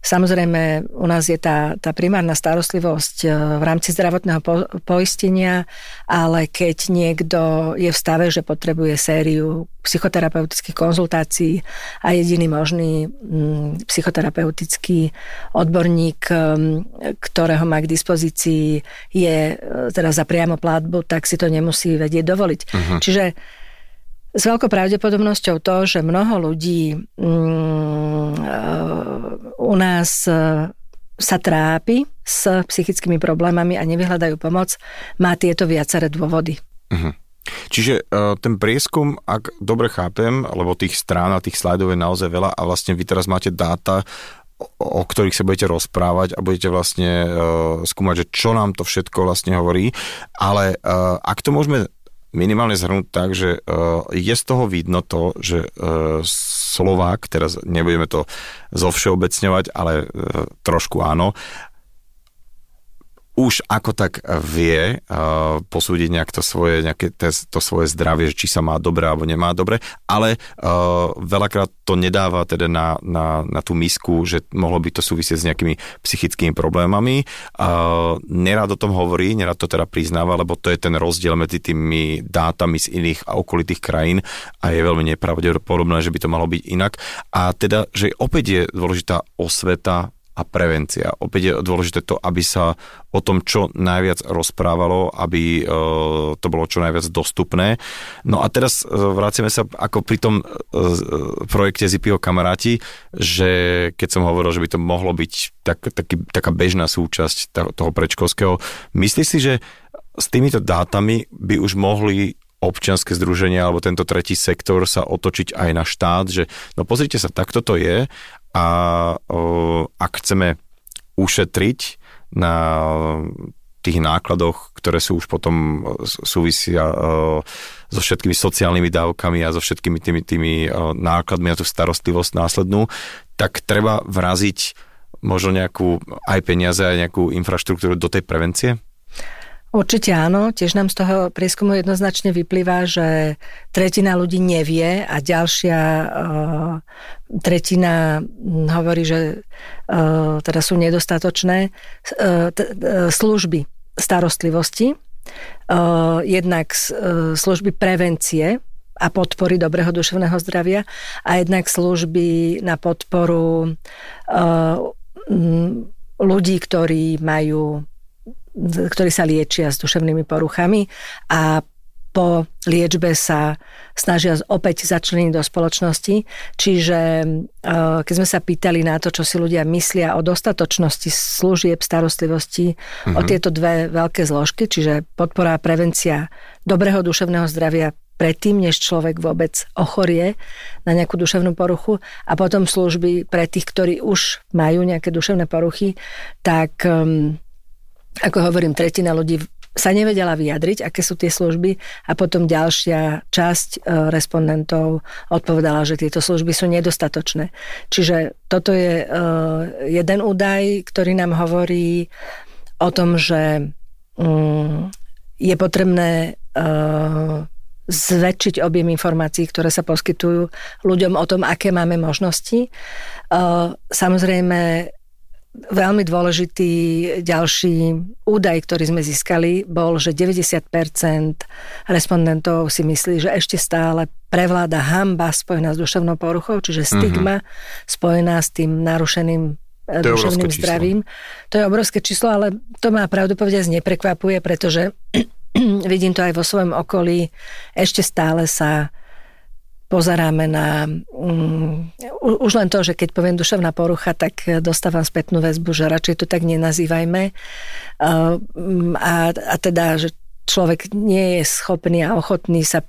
samozrejme, u nás je tá, tá primárna starostlivosť e, v rámci zdravotného po, poistenia, ale keď niekto je v stave, že potrebuje sériu psychoterapeutických konzultácií a jediný možný mm, psychoterapeutický odborník, e, ktorého má k dispozícii, je teda za priamo platbu, tak si to nemusí vedieť dovoliť. Uh-huh. Čiže s veľkou pravdepodobnosťou to, že mnoho ľudí mm, e, u nás e, sa trápi s psychickými problémami a nevyhľadajú pomoc, má tieto viaceré dôvody. Uh-huh. Čiže uh, ten prieskum, ak dobre chápem, lebo tých strán a tých slajdov je naozaj veľa a vlastne vy teraz máte dáta, o ktorých sa budete rozprávať a budete vlastne uh, skúmať, že čo nám to všetko vlastne hovorí, ale uh, ak to môžeme minimálne zhrnúť tak, že uh, je z toho vidno to, že uh, Slovák, teraz nebudeme to zovšeobecňovať, ale uh, trošku áno, už ako tak vie uh, posúdiť nejak to svoje, nejaké to, to svoje zdravie, či sa má dobre alebo nemá dobre, ale uh, veľakrát to nedáva teda na, na, na tú misku, že mohlo by to súvisieť s nejakými psychickými problémami. Uh, nerad o tom hovorí, nerad to teda priznáva, lebo to je ten rozdiel medzi tými dátami z iných a okolitých krajín a je veľmi nepravdepodobné, že by to malo byť inak. A teda, že opäť je dôležitá osveta a prevencia. Opäť je dôležité to, aby sa o tom čo najviac rozprávalo, aby e, to bolo čo najviac dostupné. No a teraz e, vrátime sa ako pri tom e, projekte Zipiho kamaráti, že keď som hovoril, že by to mohlo byť tak, taký, taká bežná súčasť toho predškolského, myslíš si, že s týmito dátami by už mohli občianske združenia alebo tento tretí sektor sa otočiť aj na štát, že no pozrite sa, takto to je a ak chceme ušetriť na tých nákladoch, ktoré sú už potom súvisia so všetkými sociálnymi dávkami a so všetkými tými, tými nákladmi na tú starostlivosť následnú, tak treba vraziť možno nejakú aj peniaze, aj nejakú infraštruktúru do tej prevencie? Určite áno, tiež nám z toho prieskumu jednoznačne vyplýva, že tretina ľudí nevie a ďalšia uh, tretina hovorí, že uh, teda sú nedostatočné uh, t- služby starostlivosti, jednak služby prevencie a podpory dobrého duševného zdravia a jednak služby na podporu uh, ľudí, ktorí majú ktorí sa liečia s duševnými poruchami a po liečbe sa snažia opäť začleniť do spoločnosti. Čiže eh, keď sme sa pýtali na to, čo si ľudia myslia o dostatočnosti služieb starostlivosti, mm-hmm. o mhm. tieto dve veľké zložky, čiže podpora a prevencia dobrého duševného zdravia predtým, než človek vôbec ochorie na nejakú duševnú poruchu a potom služby pre tých, ktorí už majú nejaké duševné poruchy, tak um, ako hovorím, tretina ľudí sa nevedela vyjadriť, aké sú tie služby a potom ďalšia časť e, respondentov odpovedala, že tieto služby sú nedostatočné. Čiže toto je e, jeden údaj, ktorý nám hovorí o tom, že mm, je potrebné e, zväčšiť objem informácií, ktoré sa poskytujú ľuďom o tom, aké máme možnosti. Samozrejme, Veľmi dôležitý ďalší údaj, ktorý sme získali, bol, že 90% respondentov si myslí, že ešte stále prevláda hamba spojená s duševnou poruchou, čiže mhm. stigma mm-hmm. spojená s tým narušeným duševným zdravím. To je obrovské číslo, ale to ma pravdu povedať neprekvapuje, pretože vidím to aj vo svojom okolí. Ešte stále sa pozeráme na... Um, už len to, že keď poviem duševná porucha, tak dostávam spätnú väzbu, že radšej to tak nenazývajme. Uh, a, a teda, že človek nie je schopný a ochotný sa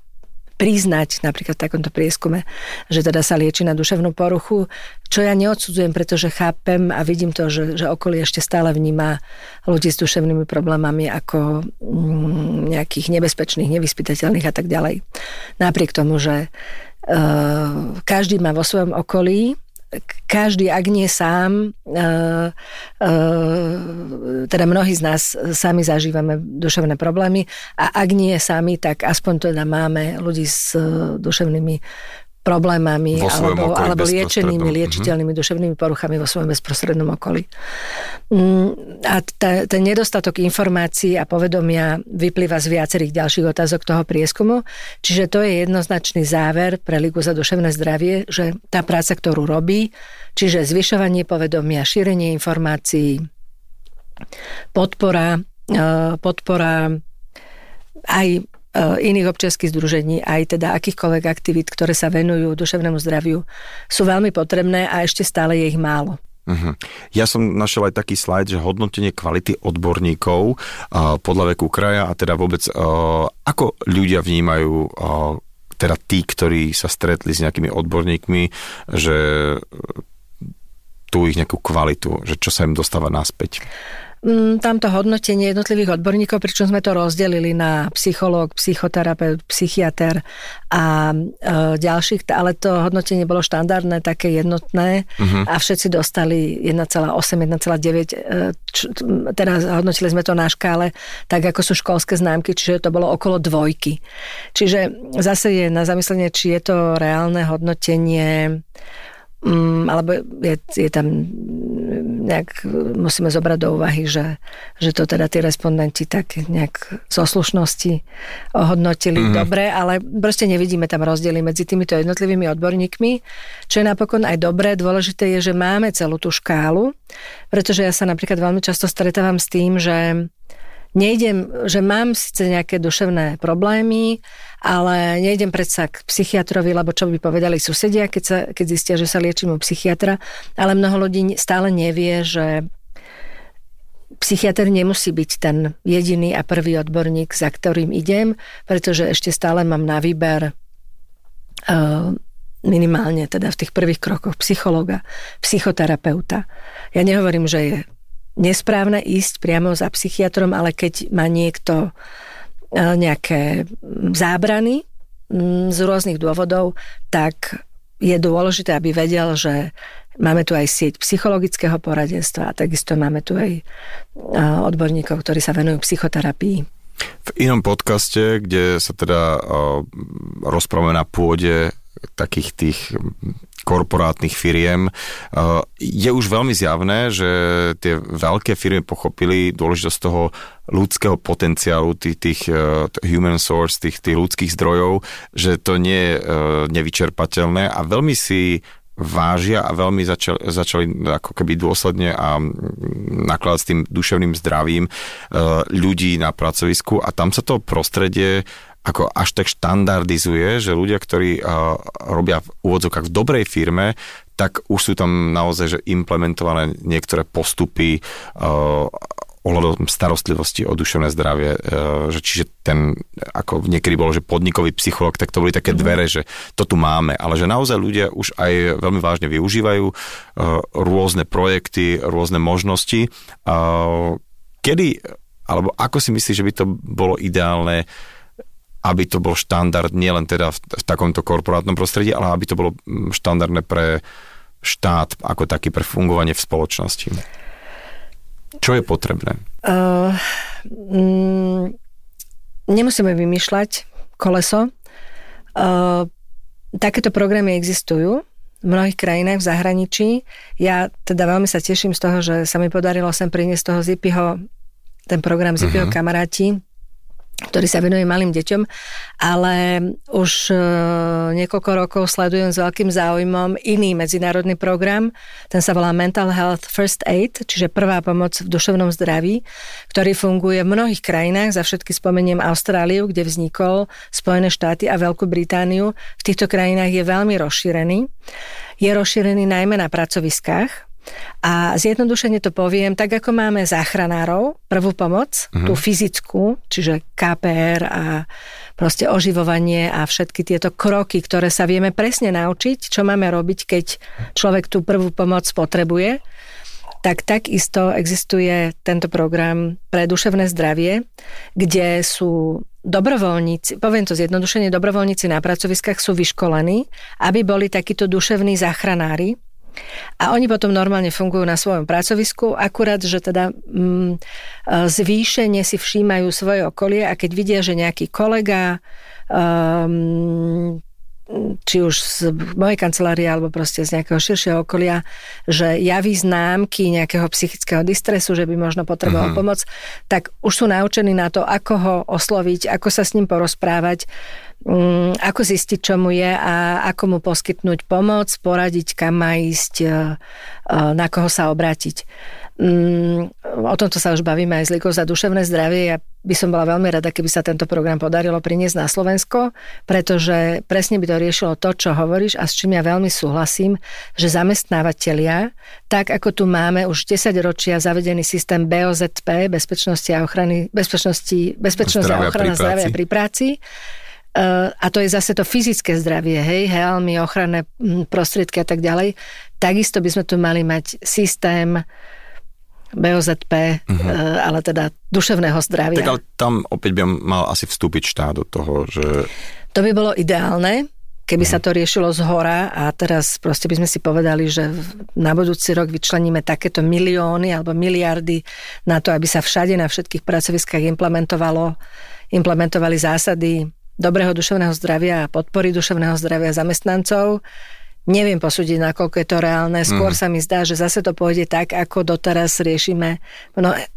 priznať napríklad v takomto prieskume, že teda sa lieči na duševnú poruchu, čo ja neodsudzujem, pretože chápem a vidím to, že, že okolie ešte stále vníma ľudí s duševnými problémami ako mm, nejakých nebezpečných, nevyspytateľných a tak ďalej. Napriek tomu, že uh, každý má vo svojom okolí každý, ak nie sám, e, e, teda mnohí z nás sami zažívame duševné problémy a ak nie sami, tak aspoň teda máme ľudí s duševnými problémami alebo, alebo liečenými, liečiteľnými mm-hmm. duševnými poruchami vo svojom bezprostrednom okolí. Mm, a ten nedostatok informácií a povedomia vyplýva z viacerých ďalších otázok toho prieskumu, čiže to je jednoznačný záver pre Ligu za duševné zdravie, že tá práca, ktorú robí, čiže zvyšovanie povedomia, šírenie informácií, podpora, e, podpora aj iných občianských združení, aj teda akýchkoľvek aktivít, ktoré sa venujú duševnému zdraviu, sú veľmi potrebné a ešte stále je ich málo. Uh-huh. Ja som našiel aj taký slajd, že hodnotenie kvality odborníkov uh, podľa veku kraja a teda vôbec uh, ako ľudia vnímajú uh, teda tí, ktorí sa stretli s nejakými odborníkmi, že tú ich nejakú kvalitu, že čo sa im dostáva naspäť. Mm, tamto hodnotenie jednotlivých odborníkov, pričom sme to rozdelili na psychológ, psychoterapeut, psychiatr a e, ďalších, ale to hodnotenie bolo štandardné, také jednotné uh-huh. a všetci dostali 1,8, 1,9, e, teraz hodnotili sme to na škále, tak ako sú školské známky, čiže to bolo okolo dvojky. Čiže zase je na zamyslenie, či je to reálne hodnotenie Mm, alebo je, je tam nejak, musíme zobrať do úvahy, že, že to teda tí respondenti tak nejak zo slušnosti ohodnotili mm-hmm. dobre, ale proste nevidíme tam rozdiely medzi týmito jednotlivými odborníkmi, čo je napokon aj dobré. Dôležité je, že máme celú tú škálu, pretože ja sa napríklad veľmi často stretávam s tým, že nejdem, že mám síce nejaké duševné problémy, ale nejdem predsa k psychiatrovi, lebo čo by povedali susedia, keď, sa, keď zistia, že sa liečím u psychiatra, ale mnoho ľudí stále nevie, že psychiatr nemusí byť ten jediný a prvý odborník, za ktorým idem, pretože ešte stále mám na výber uh, minimálne teda v tých prvých krokoch psychologa, psychoterapeuta. Ja nehovorím, že je nesprávne ísť priamo za psychiatrom, ale keď má niekto e, nejaké zábrany z rôznych dôvodov, tak je dôležité, aby vedel, že máme tu aj sieť psychologického poradenstva a takisto máme tu aj e, odborníkov, ktorí sa venujú psychoterapii. V inom podcaste, kde sa teda uh, rozprávame na pôde takých tých korporátnych firiem, eh, je už veľmi zjavné, že tie veľké firmy pochopili dôležitosť toho ľudského potenciálu, tých, tých uh, human source, tých, tých ľudských zdrojov, že to nie je uh, nevyčerpateľné. A veľmi si vážia a veľmi začali, začali ako keby dôsledne a nakladať s tým duševným zdravím ľudí na pracovisku. A tam sa to prostredie ako až tak štandardizuje, že ľudia, ktorí uh, robia v úvodzovkách v dobrej firme, tak už sú tam naozaj že implementované niektoré postupy, uh, ohľadom starostlivosti o duševné zdravie, e, že čiže ten, ako niekedy bolo, že podnikový psycholog, tak to boli také mhm. dvere, že to tu máme, ale že naozaj ľudia už aj veľmi vážne využívajú rôzne projekty, rôzne možnosti. Kedy, alebo ako si myslíš, že by to bolo ideálne, aby to bol štandard nielen teda v, v takomto korporátnom prostredí, ale aby to bolo štandardné pre štát ako taký pre fungovanie v spoločnosti? Čo je potrebné? Uh, mm, nemusíme vymýšľať koleso. Uh, takéto programy existujú v mnohých krajinách v zahraničí. Ja teda veľmi sa teším z toho, že sa mi podarilo sem priniesť toho Zipiho, ten program Zipiho uh-huh. kamaráti, ktorý sa venuje malým deťom, ale už e, niekoľko rokov sledujem s veľkým záujmom iný medzinárodný program, ten sa volá Mental Health First Aid, čiže prvá pomoc v duševnom zdraví, ktorý funguje v mnohých krajinách, za všetky spomeniem Austráliu, kde vznikol, Spojené štáty a Veľkú Britániu. V týchto krajinách je veľmi rozšírený. Je rozšírený najmä na pracoviskách, a zjednodušene to poviem, tak ako máme záchranárov, prvú pomoc, uh-huh. tú fyzickú, čiže KPR a proste oživovanie a všetky tieto kroky, ktoré sa vieme presne naučiť, čo máme robiť, keď človek tú prvú pomoc potrebuje, tak takisto existuje tento program pre duševné zdravie, kde sú dobrovoľníci, poviem to zjednodušene, dobrovoľníci na pracoviskách sú vyškolení, aby boli takíto duševní záchranári, a oni potom normálne fungujú na svojom pracovisku, akurát, že teda mm, zvýšenie si všímajú svoje okolie a keď vidia, že nejaký kolega um, či už z mojej kancelárie alebo proste z nejakého širšieho okolia, že javí známky nejakého psychického distresu, že by možno potreboval uh-huh. pomoc, tak už sú naučení na to, ako ho osloviť, ako sa s ním porozprávať, ako zistiť, čo mu je a ako mu poskytnúť pomoc, poradiť, kam má ísť, uh, uh, na koho sa obrátiť. Mm, o tomto sa už bavíme aj z Ligou za duševné zdravie. Ja by som bola veľmi rada, keby sa tento program podarilo priniesť na Slovensko, pretože presne by to riešilo to, čo hovoríš a s čím ja veľmi súhlasím, že zamestnávateľia, tak ako tu máme už 10 ročia zavedený systém BOZP, bezpečnosti a ochrany, bezpečnosti, bezpečnosti a ochrana zdravia pri práci, Uh, a to je zase to fyzické zdravie, hej, helmy, ochranné mm, prostriedky a tak ďalej. Takisto by sme tu mali mať systém BOZP, uh-huh. Mhm. ale teda duševného zdravia. Tak ale tam opäť by mal asi vstúpiť štát do toho, že... To by bolo ideálne, keby uh-huh. sa to riešilo z hora a teraz proste by sme si povedali, že na budúci rok vyčleníme takéto milióny alebo miliardy na to, aby sa všade na všetkých pracoviskách implementovalo, implementovali zásady dobrého duševného zdravia a podpory duševného zdravia zamestnancov Neviem posúdiť, nakoľko je to reálne. Skôr mm. sa mi zdá, že zase to pôjde tak, ako doteraz riešime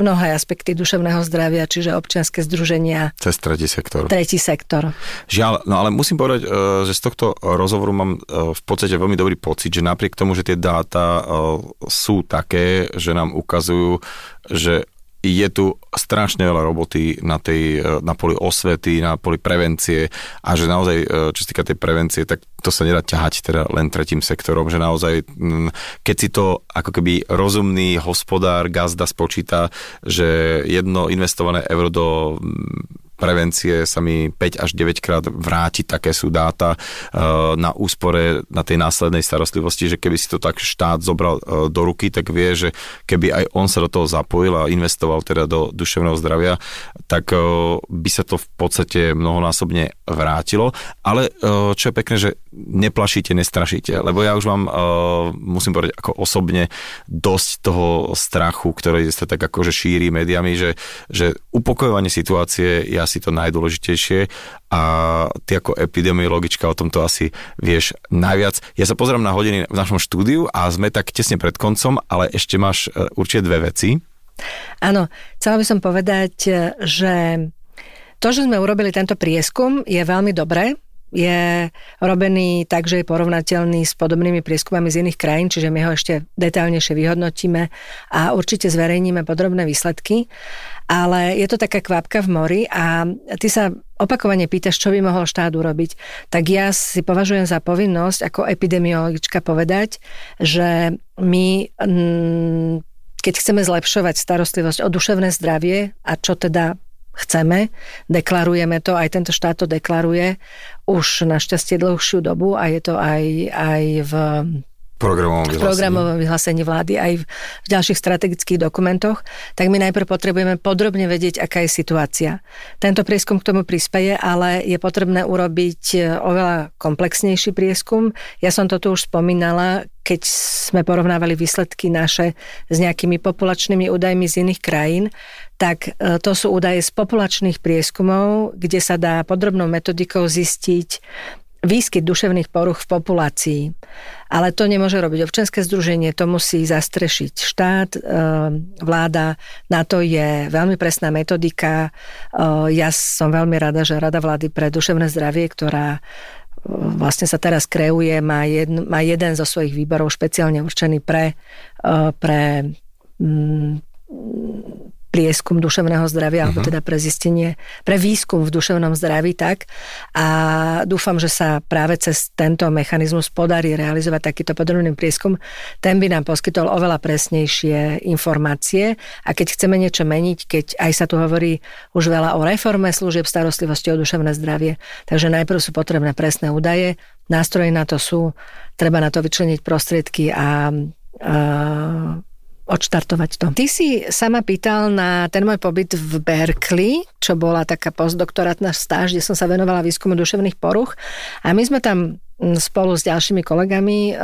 mnohé aspekty duševného zdravia, čiže občianske združenia. Cez tretí sektor. Tretí sektor. Žiaľ, no ale musím povedať, e, že z tohto rozhovoru mám e, v podstate veľmi dobrý pocit, že napriek tomu, že tie dáta e, sú také, že nám ukazujú, že je tu strašne veľa roboty na, tej, na poli osvety, na poli prevencie a že naozaj, e, čo sa týka tej prevencie, tak to sa nedá ťahať teda len tretím sektorom, že naozaj, keď si to ako keby rozumný hospodár, gazda spočíta, že jedno investované euro do prevencie sa mi 5 až 9 krát vráti, také sú dáta eh, na úspore na tej následnej starostlivosti, že keby si to tak štát zobral eh, do ruky, tak vie, že keby aj on sa do toho zapojil a investoval teda do duševného zdravia, tak eh, by sa to v podstate mnohonásobne vrátilo. Ale čo je pekné, že neplašíte, nestrašíte, lebo ja už mám, musím povedať, ako osobne dosť toho strachu, ktorý sa tak akože šíri médiami, že, že upokojovanie situácie ja asi to najdôležitejšie a ty ako epidemiologička o tomto asi vieš najviac. Ja sa pozerám na hodiny v našom štúdiu a sme tak tesne pred koncom, ale ešte máš e, určite dve veci. Áno, chcela by som povedať, e, že to, že sme urobili tento prieskum, je veľmi dobré, je robený tak, že je porovnateľný s podobnými prieskumami z iných krajín, čiže my ho ešte detailnejšie vyhodnotíme a určite zverejníme podrobné výsledky. Ale je to taká kvapka v mori a ty sa opakovane pýtaš, čo by mohol štát urobiť. Tak ja si považujem za povinnosť ako epidemiologička povedať, že my keď chceme zlepšovať starostlivosť o duševné zdravie a čo teda chceme, deklarujeme to, aj tento štát to deklaruje už našťastie dlhšiu dobu a je to aj, aj v programovom vyhlásení. programovom vyhlásení vlády aj v ďalších strategických dokumentoch, tak my najprv potrebujeme podrobne vedieť, aká je situácia. Tento prieskum k tomu prispieje, ale je potrebné urobiť e, oveľa komplexnejší prieskum. Ja som to tu už spomínala, keď sme porovnávali výsledky naše s nejakými populačnými údajmi z iných krajín, tak e, to sú údaje z populačných prieskumov, kde sa dá podrobnou metodikou zistiť, výskyt duševných poruch v populácii. Ale to nemôže robiť občianske združenie, to musí zastrešiť štát, e, vláda, na to je veľmi presná metodika. E, ja som veľmi rada, že Rada vlády pre duševné zdravie, ktorá e, vlastne sa teraz kreuje, má, jedn, má jeden zo svojich výborov špeciálne určený pre, pre mm, prieskum duševného zdravia, uh-huh. alebo mhm. teda pre zistenie, pre výskum v duševnom zdraví, tak. A dúfam, že sa práve cez tento mechanizmus podarí realizovať takýto podrobný prieskum. Ten by nám poskytol oveľa presnejšie informácie a keď chceme niečo meniť, keď aj sa tu hovorí už veľa o reforme služieb starostlivosti o duševné zdravie, takže najprv sú potrebné presné údaje, nástroje na to sú, treba na to vyčleniť prostriedky a, a odštartovať to. Ty si sama pýtal na ten môj pobyt v Berkeley, čo bola taká postdoktorátna stáž, kde som sa venovala výskumu duševných poruch. A my sme tam spolu s ďalšími kolegami, eh,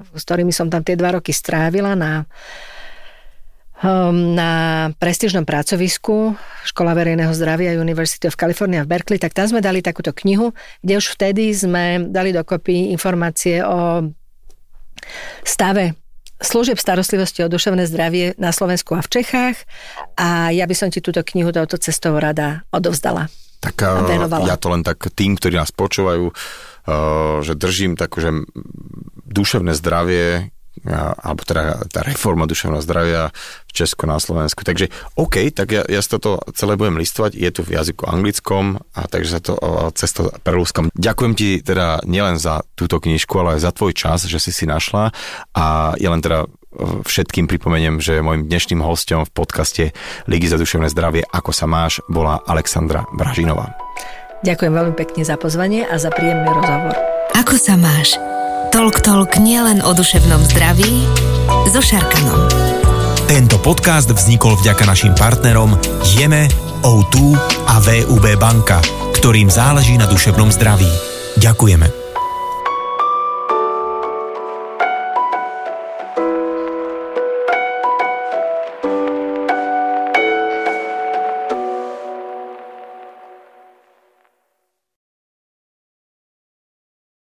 s ktorými som tam tie dva roky strávila na ehm, na prestížnom pracovisku Škola verejného zdravia University of California v Berkeley, tak tam sme dali takúto knihu, kde už vtedy sme dali dokopy informácie o stave služieb starostlivosti o duševné zdravie na Slovensku a v Čechách a ja by som ti túto knihu touto cestou rada odovzdala. Tak ja to len tak tým, ktorí nás počúvajú, že držím tak, že duševné zdravie alebo teda tá reforma duševného zdravia v Česku na Slovensku. Takže OK, tak ja, ja si toto celé budem listovať, je tu v jazyku anglickom a takže sa to cesto prelúskam. Ďakujem ti teda nielen za túto knižku, ale aj za tvoj čas, že si si našla a ja len teda všetkým pripomeniem, že môjim dnešným hostom v podcaste Ligy za duševné zdravie Ako sa máš bola Alexandra Bražinová. Ďakujem veľmi pekne za pozvanie a za príjemný rozhovor. Ako sa máš? Tolk Tolk nielen o duševnom zdraví so Šarkanom. Tento podcast vznikol vďaka našim partnerom Jeme, O2 a VUB banka, ktorým záleží na duševnom zdraví. Ďakujeme.